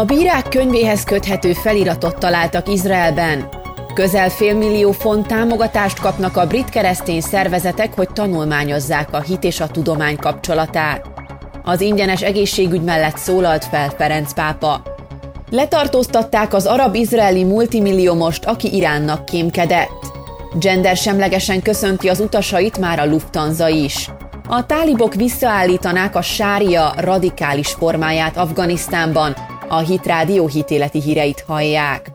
A bírák könyvéhez köthető feliratot találtak Izraelben. Közel félmillió font támogatást kapnak a brit keresztény szervezetek, hogy tanulmányozzák a hit és a tudomány kapcsolatát. Az ingyenes egészségügy mellett szólalt fel Ferenc pápa. Letartóztatták az arab-izraeli multimilliómost, aki Iránnak kémkedett. Gender semlegesen köszönti az utasait már a Lufthansa is. A tálibok visszaállítanák a sária radikális formáját Afganisztánban, a Hit Rádió hitéleti híreit hallják.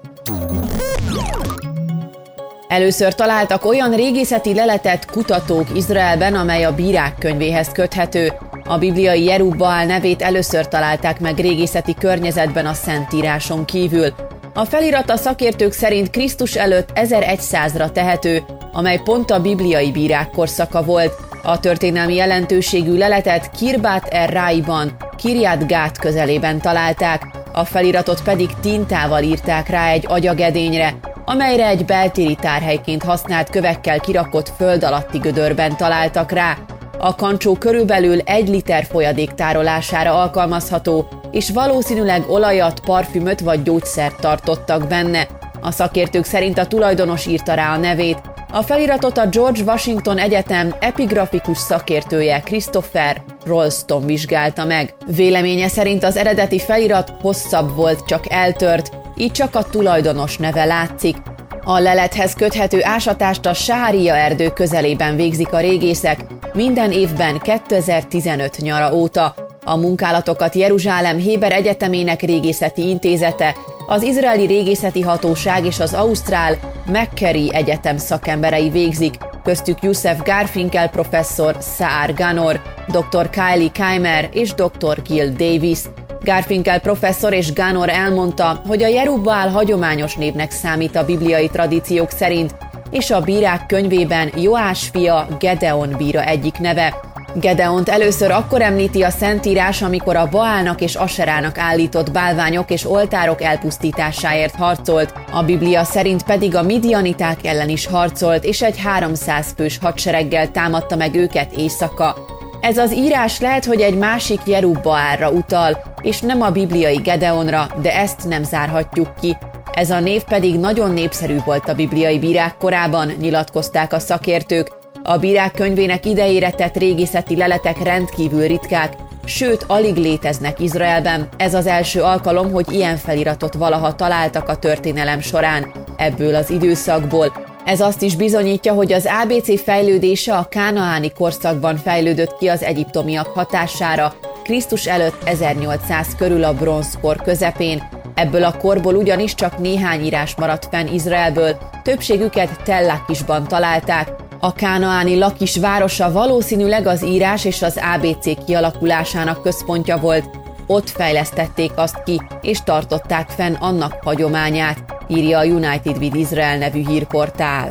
Először találtak olyan régészeti leletet kutatók Izraelben, amely a bírák könyvéhez köthető. A bibliai Jerubbaal nevét először találták meg régészeti környezetben a Szentíráson kívül. A felirat a szakértők szerint Krisztus előtt 1100-ra tehető, amely pont a bibliai bírák korszaka volt. A történelmi jelentőségű leletet Kirbát er Ráiban, Kirját Gát közelében találták, a feliratot pedig tintával írták rá egy agyagedényre, amelyre egy beltéri tárhelyként használt kövekkel kirakott föld alatti gödörben találtak rá. A kancsó körülbelül egy liter folyadék tárolására alkalmazható, és valószínűleg olajat, parfümöt vagy gyógyszert tartottak benne. A szakértők szerint a tulajdonos írta rá a nevét. A feliratot a George Washington Egyetem epigrafikus szakértője Christopher Rolston vizsgálta meg. Véleménye szerint az eredeti felirat hosszabb volt, csak eltört, így csak a tulajdonos neve látszik. A lelethez köthető ásatást a Sária erdő közelében végzik a régészek, minden évben 2015 nyara óta. A munkálatokat Jeruzsálem Héber Egyetemének régészeti intézete, az Izraeli Régészeti Hatóság és az Ausztrál McCary Egyetem szakemberei végzik, köztük Youssef Garfinkel professzor, Saar Ganor, dr. Kylie Keimer és dr. Gil Davis. Garfinkel professzor és Ganor elmondta, hogy a Jerubbaal hagyományos névnek számít a bibliai tradíciók szerint, és a bírák könyvében Joás fia Gedeon bíra egyik neve. Gedeont először akkor említi a Szentírás, amikor a Baálnak és Aserának állított bálványok és oltárok elpusztításáért harcolt, a Biblia szerint pedig a midianiták ellen is harcolt, és egy 300 fős hadsereggel támadta meg őket éjszaka. Ez az írás lehet, hogy egy másik Jerubbaálra utal, és nem a bibliai Gedeonra, de ezt nem zárhatjuk ki. Ez a név pedig nagyon népszerű volt a bibliai bírák korában, nyilatkozták a szakértők, a bírák könyvének idejére tett régészeti leletek rendkívül ritkák, sőt alig léteznek Izraelben. Ez az első alkalom, hogy ilyen feliratot valaha találtak a történelem során ebből az időszakból. Ez azt is bizonyítja, hogy az ABC fejlődése a kánaáni korszakban fejlődött ki az egyiptomiak hatására, Krisztus előtt 1800 körül a bronzkor közepén. Ebből a korból ugyanis csak néhány írás maradt fenn Izraelből, többségüket Tellakisban találták, a kánaáni lakis városa valószínűleg az írás és az ABC kialakulásának központja volt. Ott fejlesztették azt ki, és tartották fenn annak hagyományát, írja a United with Israel nevű hírportál.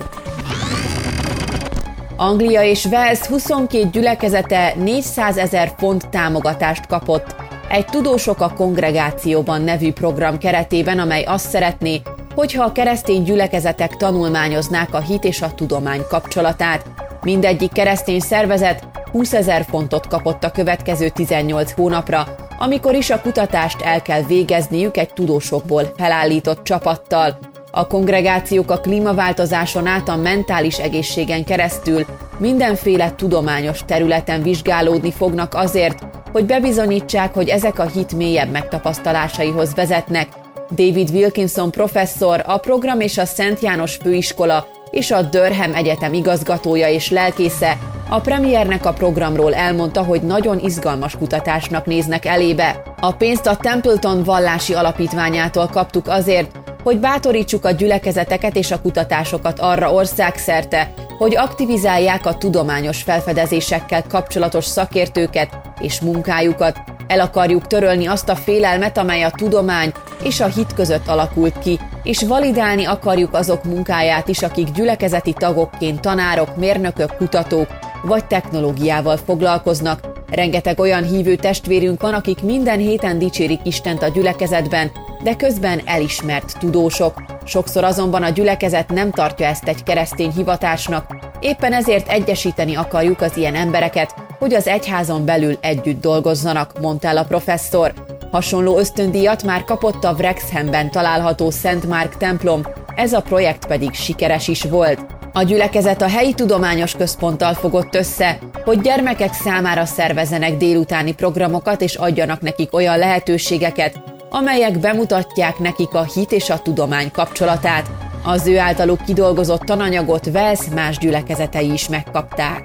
Anglia és Wales 22 gyülekezete 400 ezer font támogatást kapott egy Tudósok a Kongregációban nevű program keretében, amely azt szeretné, hogyha a keresztény gyülekezetek tanulmányoznák a hit és a tudomány kapcsolatát. Mindegyik keresztény szervezet 20 ezer fontot kapott a következő 18 hónapra, amikor is a kutatást el kell végezniük egy tudósokból felállított csapattal. A kongregációk a klímaváltozáson át a mentális egészségen keresztül mindenféle tudományos területen vizsgálódni fognak azért, hogy bebizonyítsák, hogy ezek a hit mélyebb megtapasztalásaihoz vezetnek, David Wilkinson professzor, a program és a Szent János Főiskola és a Durham Egyetem igazgatója és lelkésze a premiernek a programról elmondta, hogy nagyon izgalmas kutatásnak néznek elébe. A pénzt a Templeton vallási alapítványától kaptuk azért, hogy bátorítsuk a gyülekezeteket és a kutatásokat arra országszerte, hogy aktivizálják a tudományos felfedezésekkel kapcsolatos szakértőket és munkájukat, el akarjuk törölni azt a félelmet, amely a tudomány és a hit között alakult ki, és validálni akarjuk azok munkáját is, akik gyülekezeti tagokként tanárok, mérnökök, kutatók vagy technológiával foglalkoznak. Rengeteg olyan hívő testvérünk van, akik minden héten dicsérik Istent a gyülekezetben, de közben elismert tudósok. Sokszor azonban a gyülekezet nem tartja ezt egy keresztény hivatásnak, éppen ezért egyesíteni akarjuk az ilyen embereket, hogy az egyházon belül együtt dolgozzanak, mondta el a professzor. Hasonló ösztöndíjat már kapott a Wrexhamben található Szent Márk templom, ez a projekt pedig sikeres is volt. A gyülekezet a helyi tudományos központtal fogott össze, hogy gyermekek számára szervezenek délutáni programokat és adjanak nekik olyan lehetőségeket, amelyek bemutatják nekik a hit és a tudomány kapcsolatát. Az ő általuk kidolgozott tananyagot Vels más gyülekezetei is megkapták.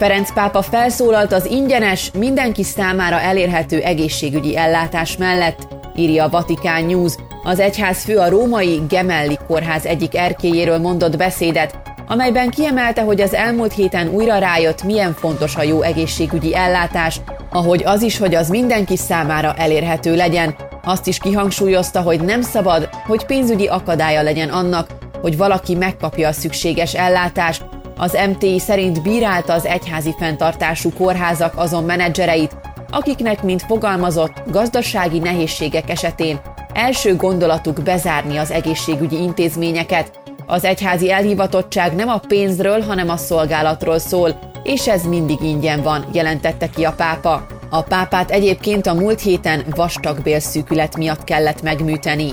Ferenc pápa felszólalt az ingyenes, mindenki számára elérhető egészségügyi ellátás mellett, írja a Vatikán News. Az egyház fő a római Gemelli kórház egyik erkélyéről mondott beszédet, amelyben kiemelte, hogy az elmúlt héten újra rájött, milyen fontos a jó egészségügyi ellátás, ahogy az is, hogy az mindenki számára elérhető legyen. Azt is kihangsúlyozta, hogy nem szabad, hogy pénzügyi akadálya legyen annak, hogy valaki megkapja a szükséges ellátást. Az MTI szerint bírálta az egyházi fenntartású kórházak azon menedzsereit, akiknek, mint fogalmazott, gazdasági nehézségek esetén első gondolatuk bezárni az egészségügyi intézményeket. Az egyházi elhivatottság nem a pénzről, hanem a szolgálatról szól, és ez mindig ingyen van, jelentette ki a pápa. A pápát egyébként a múlt héten vastagbélszűkület miatt kellett megműteni.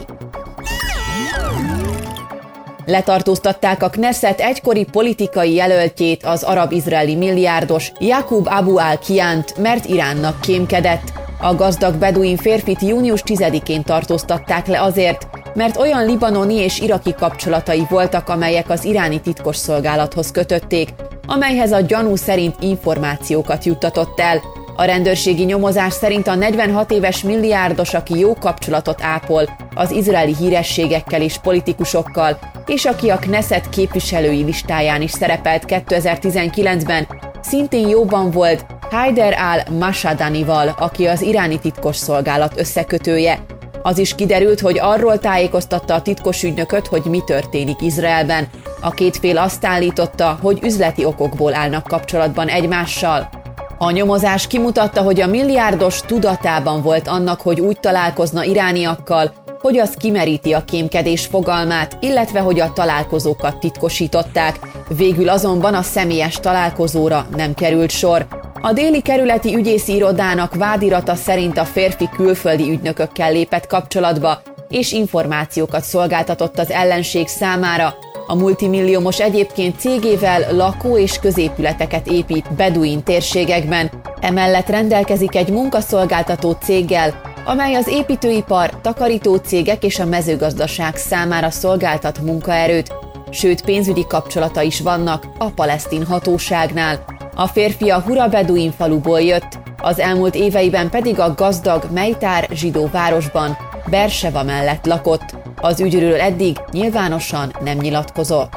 Letartóztatták a Knesset egykori politikai jelöltjét, az arab-izraeli milliárdos Jakub Abu al-Kiant, mert Iránnak kémkedett. A gazdag beduin férfit június 10-én tartóztatták le azért, mert olyan libanoni és iraki kapcsolatai voltak, amelyek az iráni titkosszolgálathoz kötötték, amelyhez a gyanú szerint információkat juttatott el. A rendőrségi nyomozás szerint a 46 éves milliárdos, aki jó kapcsolatot ápol az izraeli hírességekkel és politikusokkal, és aki a Knesset képviselői listáján is szerepelt 2019-ben, szintén jóban volt Haider al-Mashadanival, aki az iráni titkos szolgálat összekötője. Az is kiderült, hogy arról tájékoztatta a titkos ügynököt, hogy mi történik Izraelben. A két fél azt állította, hogy üzleti okokból állnak kapcsolatban egymással. A nyomozás kimutatta, hogy a milliárdos tudatában volt annak, hogy úgy találkozna irániakkal, hogy az kimeríti a kémkedés fogalmát, illetve hogy a találkozókat titkosították. Végül azonban a személyes találkozóra nem került sor. A déli kerületi ügyészi irodának vádirata szerint a férfi külföldi ügynökökkel lépett kapcsolatba, és információkat szolgáltatott az ellenség számára. A multimilliómos egyébként cégével lakó- és középületeket épít Beduin térségekben. Emellett rendelkezik egy munkaszolgáltató céggel, amely az építőipar, takarító cégek és a mezőgazdaság számára szolgáltat munkaerőt, sőt pénzügyi kapcsolata is vannak a palesztin hatóságnál. A férfi a Hura Beduin faluból jött, az elmúlt éveiben pedig a gazdag Mejtár zsidó városban, Berseva mellett lakott. Az ügyről eddig nyilvánosan nem nyilatkozott.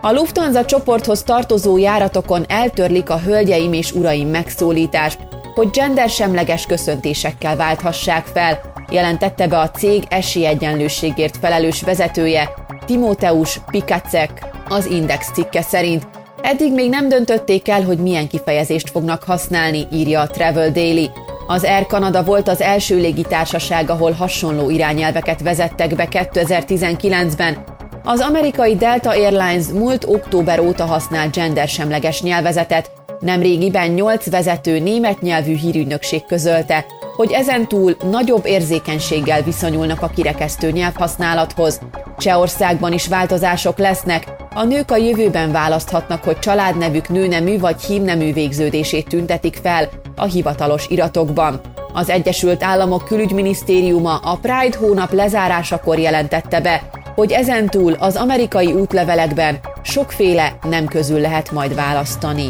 A Lufthansa csoporthoz tartozó járatokon eltörlik a hölgyeim és uraim megszólítást, hogy gendersemleges köszöntésekkel válthassák fel, jelentette be a cég esélyegyenlőségért felelős vezetője, Timóteus Pikacek, az Index cikke szerint. Eddig még nem döntötték el, hogy milyen kifejezést fognak használni, írja a Travel Daily. Az Air Canada volt az első légitársaság, ahol hasonló irányelveket vezettek be 2019-ben. Az amerikai Delta Airlines múlt október óta használ gendersemleges nyelvezetet, Nemrégiben nyolc vezető német nyelvű hírügynökség közölte, hogy ezentúl nagyobb érzékenységgel viszonyulnak a kirekesztő nyelvhasználathoz. Csehországban is változások lesznek, a nők a jövőben választhatnak, hogy családnevük nőnemű vagy hímnemű végződését tüntetik fel a hivatalos iratokban. Az Egyesült Államok külügyminisztériuma a Pride hónap lezárásakor jelentette be, hogy ezentúl az amerikai útlevelekben sokféle nem közül lehet majd választani.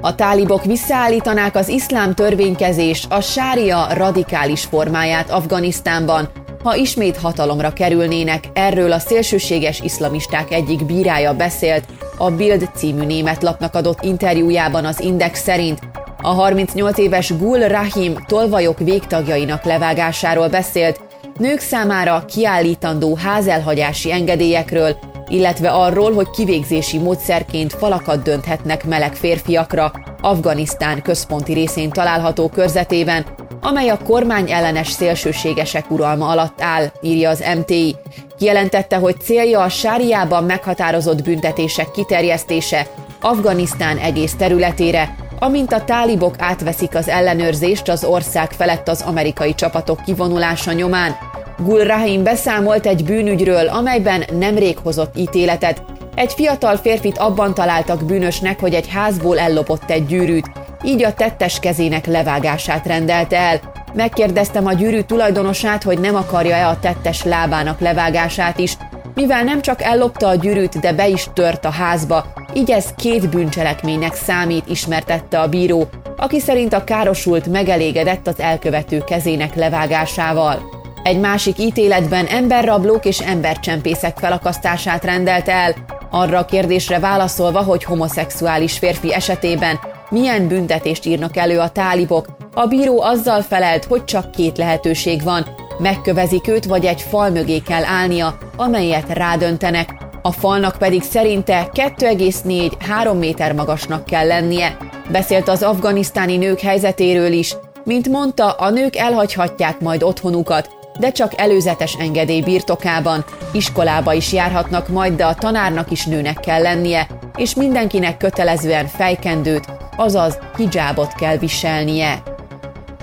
A tálibok visszaállítanák az iszlám törvénykezés a sária radikális formáját Afganisztánban, ha ismét hatalomra kerülnének, erről a szélsőséges iszlamisták egyik bírája beszélt, a Bild című német lapnak adott interjújában az Index szerint, a 38 éves Gul Rahim tolvajok végtagjainak levágásáról beszélt, nők számára kiállítandó házelhagyási engedélyekről, illetve arról, hogy kivégzési módszerként falakat dönthetnek meleg férfiakra Afganisztán központi részén található körzetében, amely a kormány ellenes szélsőségesek uralma alatt áll, írja az MTI. Kijelentette, hogy célja a sáriában meghatározott büntetések kiterjesztése, Afganisztán egész területére, amint a tálibok átveszik az ellenőrzést az ország felett az amerikai csapatok kivonulása nyomán. Gul Rahim beszámolt egy bűnügyről, amelyben nemrég hozott ítéletet. Egy fiatal férfit abban találtak bűnösnek, hogy egy házból ellopott egy gyűrűt, így a tettes kezének levágását rendelte el. Megkérdeztem a gyűrű tulajdonosát, hogy nem akarja-e a tettes lábának levágását is, mivel nem csak ellopta a gyűrűt, de be is tört a házba, így ez két bűncselekménynek számít, ismertette a bíró, aki szerint a károsult megelégedett az elkövető kezének levágásával. Egy másik ítéletben emberrablók és embercsempészek felakasztását rendelt el, arra a kérdésre válaszolva, hogy homoszexuális férfi esetében milyen büntetést írnak elő a tálibok, a bíró azzal felelt, hogy csak két lehetőség van, megkövezik őt, vagy egy fal mögé kell állnia, amelyet rádöntenek, a falnak pedig szerinte 2,4-3 méter magasnak kell lennie. Beszélt az afganisztáni nők helyzetéről is, mint mondta, a nők elhagyhatják majd otthonukat, de csak előzetes engedély birtokában, iskolába is járhatnak majd, de a tanárnak is nőnek kell lennie, és mindenkinek kötelezően fejkendőt, azaz hijábot kell viselnie.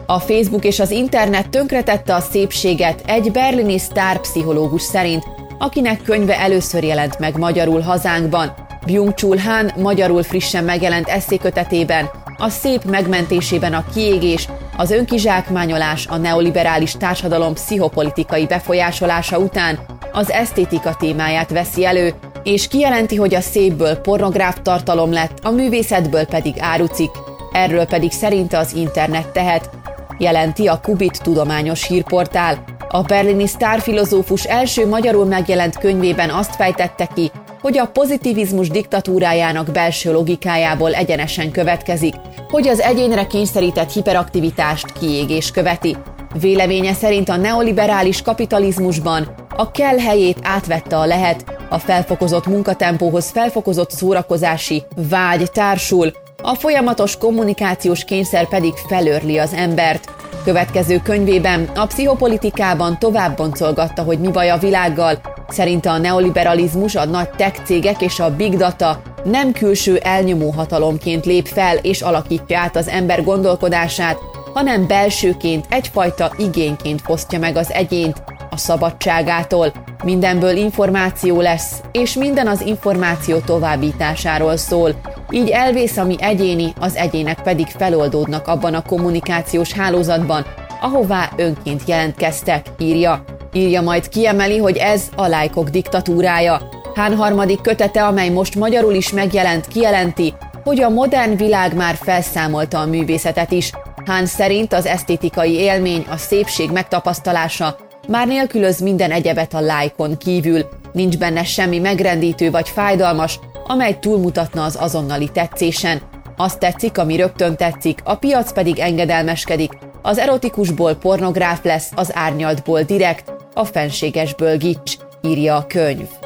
A Facebook és az internet tönkretette a szépséget egy berlini sztárpszichológus szerint, akinek könyve először jelent meg magyarul hazánkban. Byung-Chul Han magyarul frissen megjelent eszékötetében a szép megmentésében a kiégés, az önkizsákmányolás a neoliberális társadalom pszichopolitikai befolyásolása után az esztétika témáját veszi elő, és kijelenti, hogy a szépből pornográf tartalom lett, a művészetből pedig árucik, erről pedig szerinte az internet tehet, jelenti a Kubit tudományos hírportál. A berlini sztárfilozófus első magyarul megjelent könyvében azt fejtette ki, hogy a pozitivizmus diktatúrájának belső logikájából egyenesen következik, hogy az egyénre kényszerített hiperaktivitást kiégés követi. Véleménye szerint a neoliberális kapitalizmusban a kell helyét átvette a lehet, a felfokozott munkatempóhoz felfokozott szórakozási vágy társul, a folyamatos kommunikációs kényszer pedig felörli az embert. Következő könyvében a pszichopolitikában tovább boncolgatta, hogy mi baj a világgal. Szerinte a neoliberalizmus, a nagy tech cégek és a big data nem külső elnyomó hatalomként lép fel és alakítja át az ember gondolkodását, hanem belsőként egyfajta igényként fosztja meg az egyént a szabadságától. Mindenből információ lesz, és minden az információ továbbításáról szól. Így elvész, ami egyéni, az egyének pedig feloldódnak abban a kommunikációs hálózatban, ahová önként jelentkeztek, írja. Írja majd kiemeli, hogy ez a lájkok diktatúrája. Hán harmadik kötete, amely most magyarul is megjelent, kijelenti, hogy a modern világ már felszámolta a művészetet is. Hán szerint az esztétikai élmény, a szépség megtapasztalása már nélkülöz minden egyebet a lájkon kívül, nincs benne semmi megrendítő vagy fájdalmas, amely túlmutatna az azonnali tetszésen. Azt tetszik, ami rögtön tetszik, a piac pedig engedelmeskedik. Az erotikusból pornográf lesz, az árnyaltból direkt, a fenségesből gics, írja a könyv.